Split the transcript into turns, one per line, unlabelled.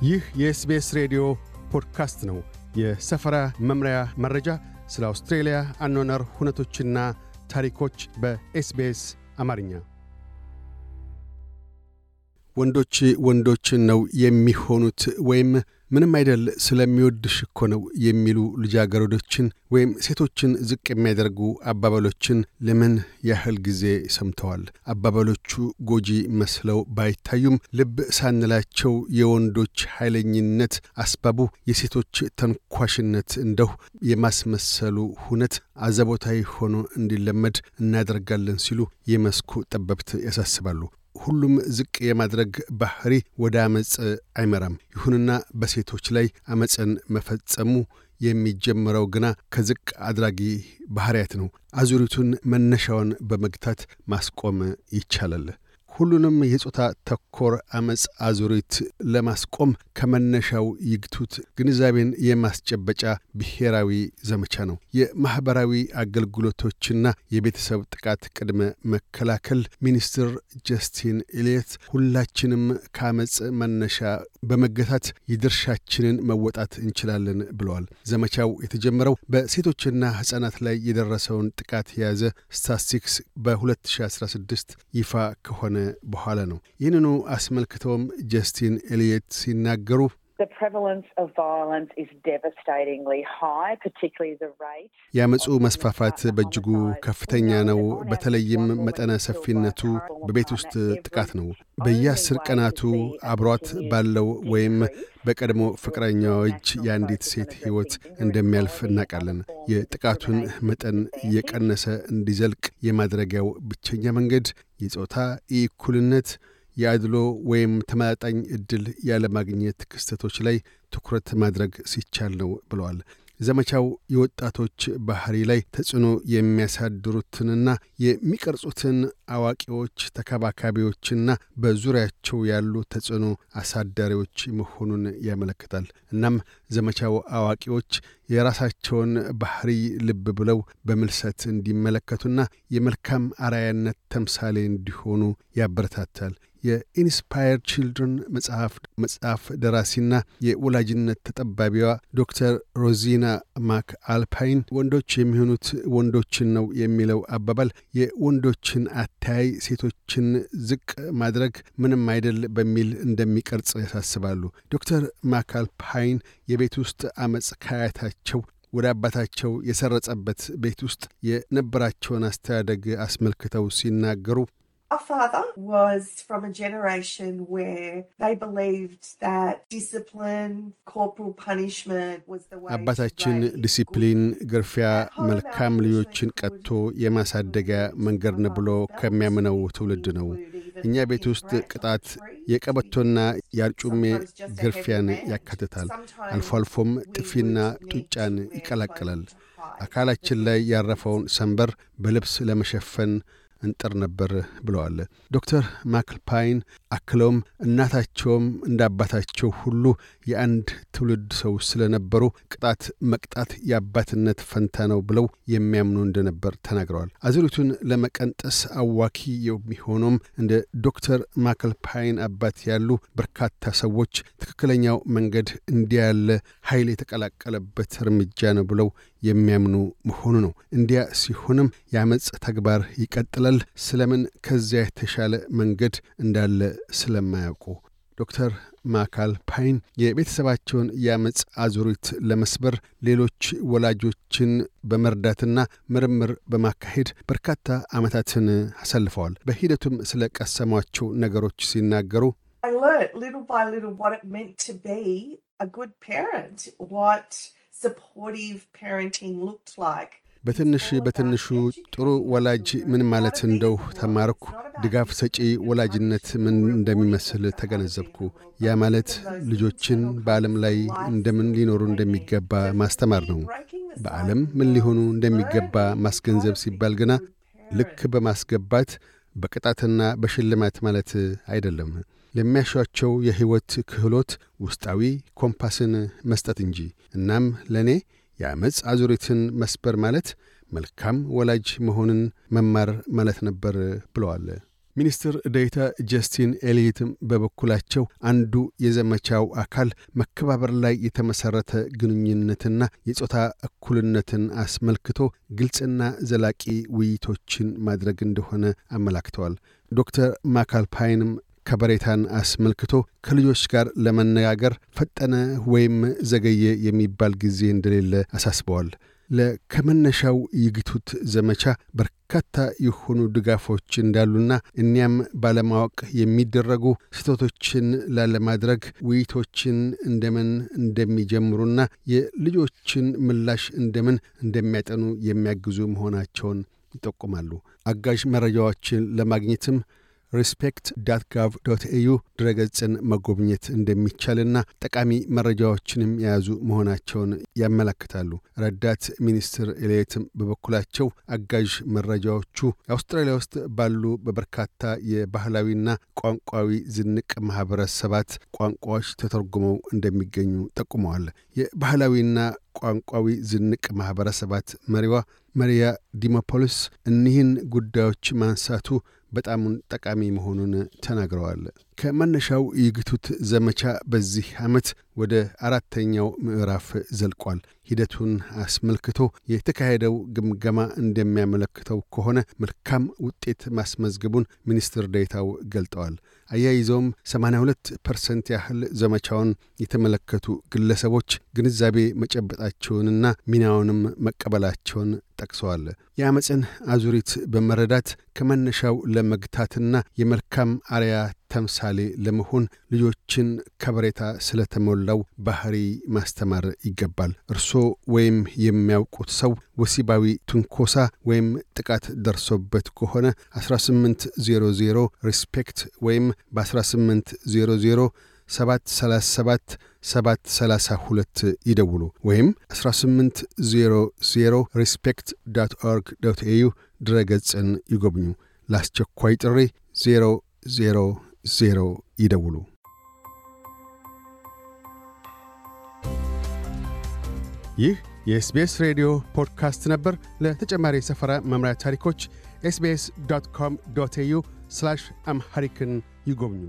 ይህ የ SBS ሬዲዮ ፖድካስት ነው። የሰፈራ መምሪያ መረጃ፣ ስለ አውስትሬልያ አኗኗር ሁነቶችና ታሪኮች በ SBS አማርኛ። ወንዶች ወንዶችን ነው የሚሆኑት ወይም ምንም አይደል ስለሚወድሽ እኮ ነው የሚሉ ልጃገረዶችን ወይም ሴቶችን ዝቅ የሚያደርጉ አባባሎችን ለምን ያህል ጊዜ ሰምተዋል? አባባሎቹ ጎጂ መስለው ባይታዩም ልብ ሳንላቸው የወንዶች ኃይለኝነት አስባቡ የሴቶች ተንኳሽነት እንደሁ የማስመሰሉ ሁነት አዘቦታዊ ሆኖ እንዲለመድ እናደርጋለን ሲሉ የመስኩ ጠበብት ያሳስባሉ። ሁሉም ዝቅ የማድረግ ባህሪ ወደ አመፅ አይመራም። ይሁንና በሴቶች ላይ አመፅን መፈጸሙ የሚጀምረው ግና ከዝቅ አድራጊ ባህሪያት ነው። አዙሪቱን መነሻውን በመግታት ማስቆም ይቻላል። ሁሉንም የጾታ ተኮር አመፅ አዙሪት ለማስቆም ከመነሻው ይግቱት ግንዛቤን የማስጨበጫ ብሔራዊ ዘመቻ ነው። የማኅበራዊ አገልግሎቶችና የቤተሰብ ጥቃት ቅድመ መከላከል ሚኒስትር ጀስቲን ኤልየት ሁላችንም ከአመፅ መነሻ በመገታት የድርሻችንን መወጣት እንችላለን ብለዋል። ዘመቻው የተጀመረው በሴቶችና ሕፃናት ላይ የደረሰውን ጥቃት የያዘ ስታስቲክስ በ2016 ይፋ ከሆነ በኋላ ነው። ይህንኑ አስመልክተውም ጀስቲን ኤልየት ሲናገሩ የአመፁ መስፋፋት በእጅጉ ከፍተኛ ነው። በተለይም መጠነ ሰፊነቱ በቤት ውስጥ ጥቃት ነው። በየአስር ቀናቱ አብሯት ባለው ወይም በቀድሞ ፍቅረኛዋ እጅ የአንዲት ሴት ሕይወት እንደሚያልፍ እናውቃለን። የጥቃቱን መጠን እየቀነሰ እንዲዘልቅ የማድረጊያው ብቸኛ መንገድ የጾታ እኩልነት የአድሎ ወይም ተመጣጣኝ ዕድል ያለማግኘት ክስተቶች ላይ ትኩረት ማድረግ ሲቻል ነው ብለዋል። ዘመቻው የወጣቶች ባህሪ ላይ ተጽዕኖ የሚያሳድሩትንና የሚቀርጹትን አዋቂዎች፣ ተከባካቢዎችና በዙሪያቸው ያሉ ተጽዕኖ አሳዳሪዎች መሆኑን ያመለክታል። እናም ዘመቻው አዋቂዎች የራሳቸውን ባህሪ ልብ ብለው በምልሰት እንዲመለከቱና የመልካም አራያነት ተምሳሌ እንዲሆኑ ያበረታታል። የ Inspired Children መጽሐፍ መጽሐፍ ደራሲና የወላጅነት ተጠባቢዋ ዶክተር ሮዚና ማክ አልፓይን ወንዶች የሚሆኑት ወንዶችን ነው የሚለው አባባል የወንዶችን አተያይ ሴቶችን ዝቅ ማድረግ ምንም አይደል በሚል እንደሚቀርጽ ያሳስባሉ። ዶክተር ማክ አልፓይን የቤት ውስጥ አመፅ ከአያታቸው ወደ አባታቸው የሰረጸበት ቤት ውስጥ የነበራቸውን አስተዳደግ አስመልክተው ሲናገሩ
Our father was from a generation where they believed that discipline, corporal punishment was the way
አባታችን ዲሲፕሊን፣ ግርፊያ መልካም ልጆችን ቀጥቶ የማሳደጊያ መንገድ ነው ብሎ ከሚያምነው ትውልድ ነው። እኛ ቤት ውስጥ ቅጣት የቀበቶና የአርጩሜ ግርፊያን ያካትታል። አልፎ አልፎም ጥፊና ጡጫን ይቀላቅላል። አካላችን ላይ ያረፈውን ሰንበር በልብስ ለመሸፈን እንጥር ነበር ብለዋል ዶክተር ማክልፓይን። አክለውም እናታቸውም እንደ አባታቸው ሁሉ የአንድ ትውልድ ሰው ስለነበሩ ቅጣት መቅጣት የአባትነት ፈንታ ነው ብለው የሚያምኑ እንደነበር ተናግረዋል። አዙሪቱን ለመቀንጠስ አዋኪ የሚሆነውም እንደ ዶክተር ማክልፓይን አባት ያሉ በርካታ ሰዎች ትክክለኛው መንገድ እንዲያ ያለ ኃይል የተቀላቀለበት እርምጃ ነው ብለው የሚያምኑ መሆኑ ነው። እንዲያ ሲሆንም የአመፅ ተግባር ይቀጥላል። ስለምን ከዚያ የተሻለ መንገድ እንዳለ ስለማያውቁ ዶክተር ማካል ፓይን የቤተሰባቸውን የአመፅ አዙሪት ለመስበር ሌሎች ወላጆችን በመርዳትና ምርምር በማካሄድ በርካታ ዓመታትን አሳልፈዋል። በሂደቱም ስለ ቀሰሟቸው ነገሮች ሲናገሩ
I learnt little by little what it meant to be a good parent, what
በትንሽ በትንሹ ጥሩ ወላጅ ምን ማለት እንደው ተማርኩ። ድጋፍ ሰጪ ወላጅነት ምን እንደሚመስል ተገነዘብኩ። ያ ማለት ልጆችን በዓለም ላይ እንደምን ሊኖሩ እንደሚገባ ማስተማር ነው። በዓለም ምን ሊሆኑ እንደሚገባ ማስገንዘብ ሲባል ግና ልክ በማስገባት በቅጣትና በሽልማት ማለት አይደለም። ለሚያሻቸው የሕይወት ክህሎት ውስጣዊ ኮምፓስን መስጠት እንጂ። እናም ለእኔ የአመፅ አዙሪትን መስበር ማለት መልካም ወላጅ መሆንን መማር ማለት ነበር ብለዋል ሚኒስትር ዴኤታ ጀስቲን ኤሊየትም በበኩላቸው አንዱ የዘመቻው አካል መከባበር ላይ የተመሠረተ ግንኙነትና የጾታ እኩልነትን አስመልክቶ ግልጽና ዘላቂ ውይይቶችን ማድረግ እንደሆነ አመላክተዋል። ዶክተር ማካልፓይንም ከበሬታን አስመልክቶ ከልጆች ጋር ለመነጋገር ፈጠነ ወይም ዘገየ የሚባል ጊዜ እንደሌለ አሳስበዋል። ለከመነሻው ይግቱት ዘመቻ በርካታ የሆኑ ድጋፎች እንዳሉና እኒያም ባለማወቅ የሚደረጉ ስህተቶችን ላለማድረግ ውይይቶችን እንደምን እንደሚጀምሩና የልጆችን ምላሽ እንደምን እንደሚያጠኑ የሚያግዙ መሆናቸውን ይጠቁማሉ። አጋዥ መረጃዎችን ለማግኘትም Respect dot gov dot au ድረገጽን መጎብኘት እንደሚቻልና ጠቃሚ መረጃዎችንም የያዙ መሆናቸውን ያመለክታሉ። ረዳት ሚኒስትር ኤልየትም በበኩላቸው አጋዥ መረጃዎቹ አውስትራሊያ ውስጥ ባሉ በበርካታ የባህላዊና ቋንቋዊ ዝንቅ ማኅበረሰባት ቋንቋዎች ተተርጉመው እንደሚገኙ ጠቁመዋል። የባህላዊና ቋንቋዊ ዝንቅ ማኅበረሰባት መሪዋ መሪያ ዲሞፖሊስ እኒህን ጉዳዮች ማንሳቱ በጣሙን ጠቃሚ መሆኑን ተናግረዋል። ከመነሻው ይግቱት ዘመቻ በዚህ ዓመት ወደ አራተኛው ምዕራፍ ዘልቋል። ሂደቱን አስመልክቶ የተካሄደው ግምገማ እንደሚያመለክተው ከሆነ መልካም ውጤት ማስመዝገቡን ሚኒስትር ዴኤታው ገልጠዋል። አያይዘውም 82 percent ያህል ዘመቻውን የተመለከቱ ግለሰቦች ግንዛቤ መጨበጣቸውንና ሚናውንም መቀበላቸውን ጠቅሰዋል። የአመፅን አዙሪት በመረዳት ከመነሻው ለመግታትና የመልካም አርያ ተምሳሌ ለመሆን ልጆችን ከበሬታ ስለተሞላው ባህሪ ማስተማር ይገባል። እርሶ ወይም የሚያውቁት ሰው ወሲባዊ ትንኮሳ ወይም ጥቃት ደርሶበት ከሆነ 1800 Respect ወይም በ1800 737 732 ይደውሉ ወይም 1800 Respect dot org dot au ድረገጽን ይጎብኙ። ለአስቸኳይ ጥሪ 000 ይደውሉ። ይህ የ SBS ሬዲዮ ፖድካስት ነበር። ለተጨማሪ የሰፈራ መምሪያ ታሪኮች SBS dot com dot au Amharic ን ይጎብኙ።